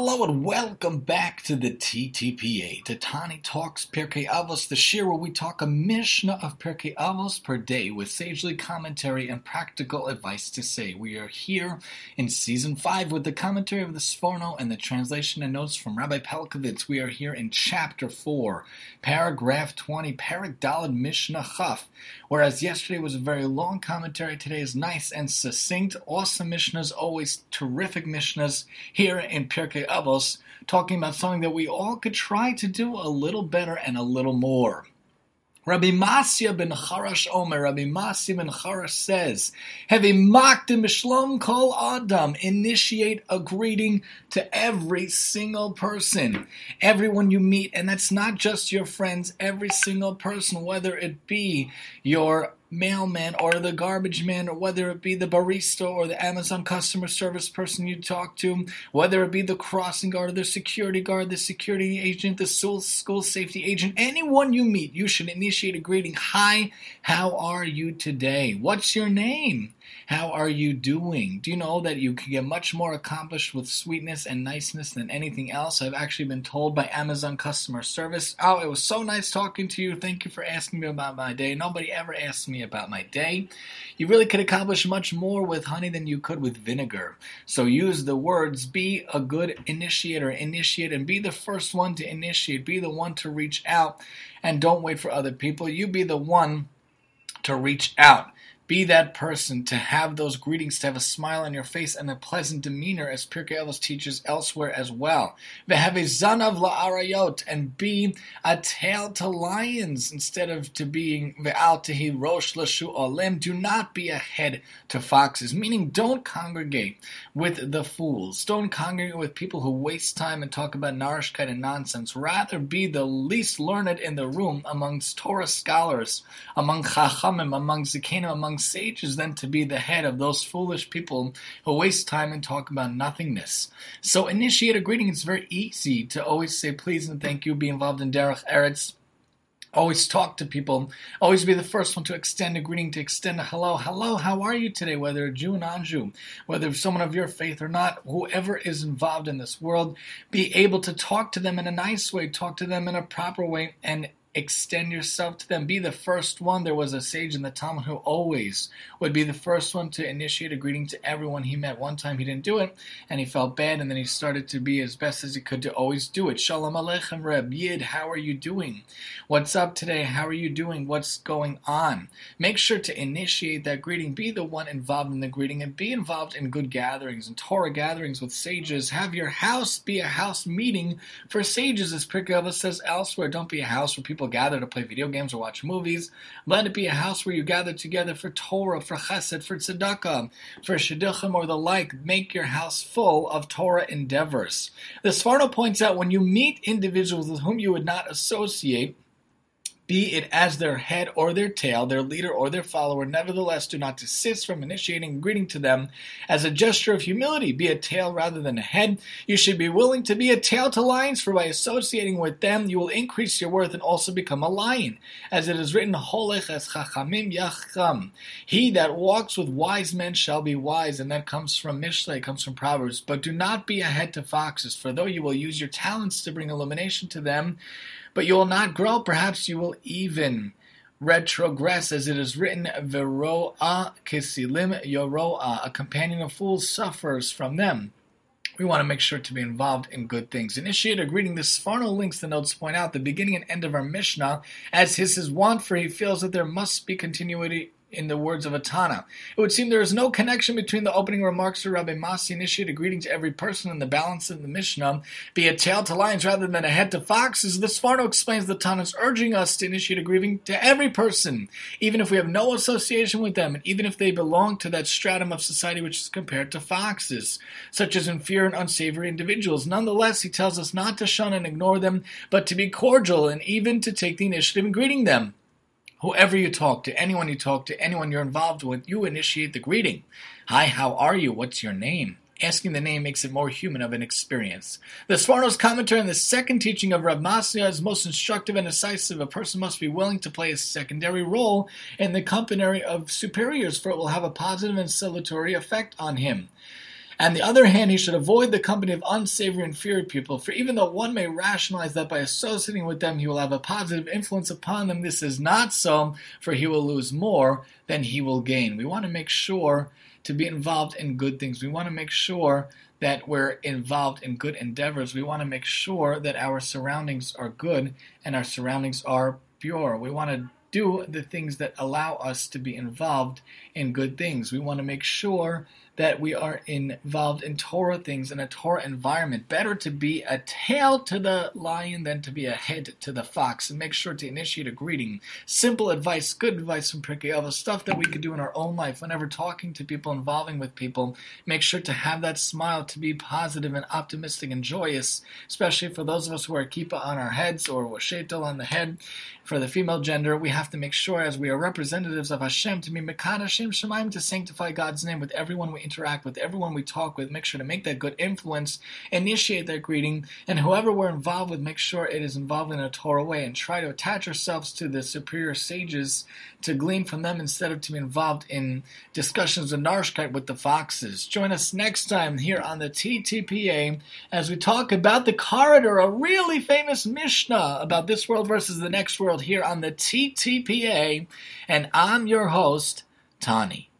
Hello and welcome back to the TTPA, to Tani Talks Pirkei Avos, the shir where we talk a Mishnah of Pirkei Avos per day with sagely commentary and practical advice to say. We are here in season 5 with the commentary of the Sforno and the translation and notes from Rabbi Pelcovitz. We are here in chapter 4, paragraph 20, Perek Dalet Mishnah Chaf. Whereas yesterday was a very long commentary, today is nice and succinct. Awesome Mishnahs, always terrific Mishnahs here in Pirkei Pirkei us talking about something that we all could try to do a little better and a little more. Rabbi Masya ben Charash Omer, Rabbi Masya ben Charash says, Hevi makdim bishlom kol adam, initiate a greeting to every single person, everyone you meet, and that's not just your friends, every single person, whether it be your mailman or the garbage man, or whether it be the barista or the Amazon customer service person you talk to, whether it be the crossing guard or the security guard, the security agent, the school, school safety agent, anyone you meet, you should initiate a greeting. Hi, how are you today? What's your name? How are you doing? Do you know that you can get much more accomplished with sweetness and niceness than anything else? I've actually been told by Amazon customer service, oh, it was so nice talking to you. Thank you for asking me about my day. Nobody ever asked me about my day. You really could accomplish much more with honey than you could with vinegar. So use the words, be a good initiator, initiate, and be the first one to initiate, be the one to reach out, and don't wait for other people. You be the one to reach out. Be that person to have those greetings, to have a smile on your face and a pleasant demeanor, as Pirkei Avos teaches elsewhere as well. Have a zanav la'arayot, and be a tail to lions instead of to being ve'al tehi rosh lashualim. Do not be a head to foxes, meaning don't congregate with the fools. Don't congregate with people who waste time and talk about narishkeit and nonsense. Rather, be the least learned in the room amongst Torah scholars, among chachamim, among zikanim, among sages than to be the head of those foolish people who waste time and talk about nothingness. So initiate a greeting. It's very easy to always say please and thank you, be involved in Derech Eretz. Always talk to people. Always be the first one to extend a greeting, to extend a hello. Hello, how are you today? Whether a Jew or non-Jew, whether someone of your faith or not, whoever is involved in this world, be able to talk to them in a nice way, talk to them in a proper way, and extend yourself to them. Be the first one. There was a sage in the Talmud who always would be the first one to initiate a greeting to everyone he met. One time he didn't do it, and he felt bad, and then he started to be as best as he could to always do it. Shalom Aleichem Reb Yid, how are you doing? What's up today? How are you doing? What's going on? Make sure to initiate that greeting. Be the one involved in the greeting, and be involved in good gatherings and Torah gatherings with sages. Have your house be a house meeting for sages, as Pirkei Avos says elsewhere. Don't be a house where people gather to play video games or watch movies. Let it be a house where you gather together for Torah, for Chesed, for Tzedakah, for Shidduchim or the like. Make your house full of Torah endeavors. The Sforno points out when you meet individuals with whom you would not associate, be it as their head or their tail, their leader or their follower, nevertheless do not desist from initiating greeting to them as a gesture of humility. Be a tail rather than a head. You should be willing to be a tail to lions, for by associating with them, you will increase your worth and also become a lion. As it is written, Holech chachamim yacham. He that walks with wise men shall be wise, and that comes from Mishlei, comes from Proverbs. But do not be a head to foxes, for though you will use your talents to bring illumination to them, but you will not grow, perhaps you will even retrogress, as it is written, Veroa kisilim yoroa, a companion of fools suffers from them. We want to make sure to be involved in good things. Initiate a greeting. The Sforno links the notes point out the beginning and end of our Mishnah, as his is wont, for he feels that there must be continuity in the words of Atana. It would seem there is no connection between the opening remarks of Rabbi Masi initiate a greeting to every person and the balance of the Mishnah, be a tail to lions rather than a head to foxes. The Sforno explains the Tana's urging us to initiate a greeting to every person, even if we have no association with them, and even if they belong to that stratum of society which is compared to foxes, such as inferior and unsavory individuals. Nonetheless, he tells us not to shun and ignore them, but to be cordial and even to take the initiative in greeting them. Whoever you talk to, anyone you talk to, anyone you're involved with, you initiate the greeting. Hi, how are you? What's your name? Asking the name makes it more human of an experience. The Sforno's commentary on the second teaching of Rav Masya is most instructive and decisive. A person must be willing to play a secondary role in the company of superiors, for it will have a positive and salutary effect on him. On the other hand, he should avoid the company of unsavory and inferior people, for even though one may rationalize that by associating with them he will have a positive influence upon them, this is not so, for he will lose more than he will gain. We want to make sure to be involved in good things. We want to make sure that we're involved in good endeavors. We want to make sure that our surroundings are good and our surroundings are pure. We want to do the things that allow us to be involved in good things. We want to make sure that we are involved in Torah things in a Torah environment. Better to be a tail to the lion than to be a head to the fox. And make sure to initiate a greeting. Simple advice, good advice from Avos, stuff that we could do in our own life whenever talking to people, involving with people. Make sure to have that smile to be positive and optimistic and joyous, especially for those of us who are kippah on our heads or sheitel on the head. For the female gender, we have to make sure, as we are representatives of Hashem, to be Mekad Hashem Shemaim, to sanctify God's name with everyone we interact with, everyone we talk with. Make sure to make that good influence, initiate that greeting, and whoever we're involved with, make sure it is involved in a Torah way, and try to attach ourselves to the superior sages to glean from them instead of to be involved in discussions of Narishkeit with the foxes. Join us next time here on the TTPA as we talk about the corridor, a really famous Mishnah about this world versus the next world here on the TTPA. And I'm your host, Tani.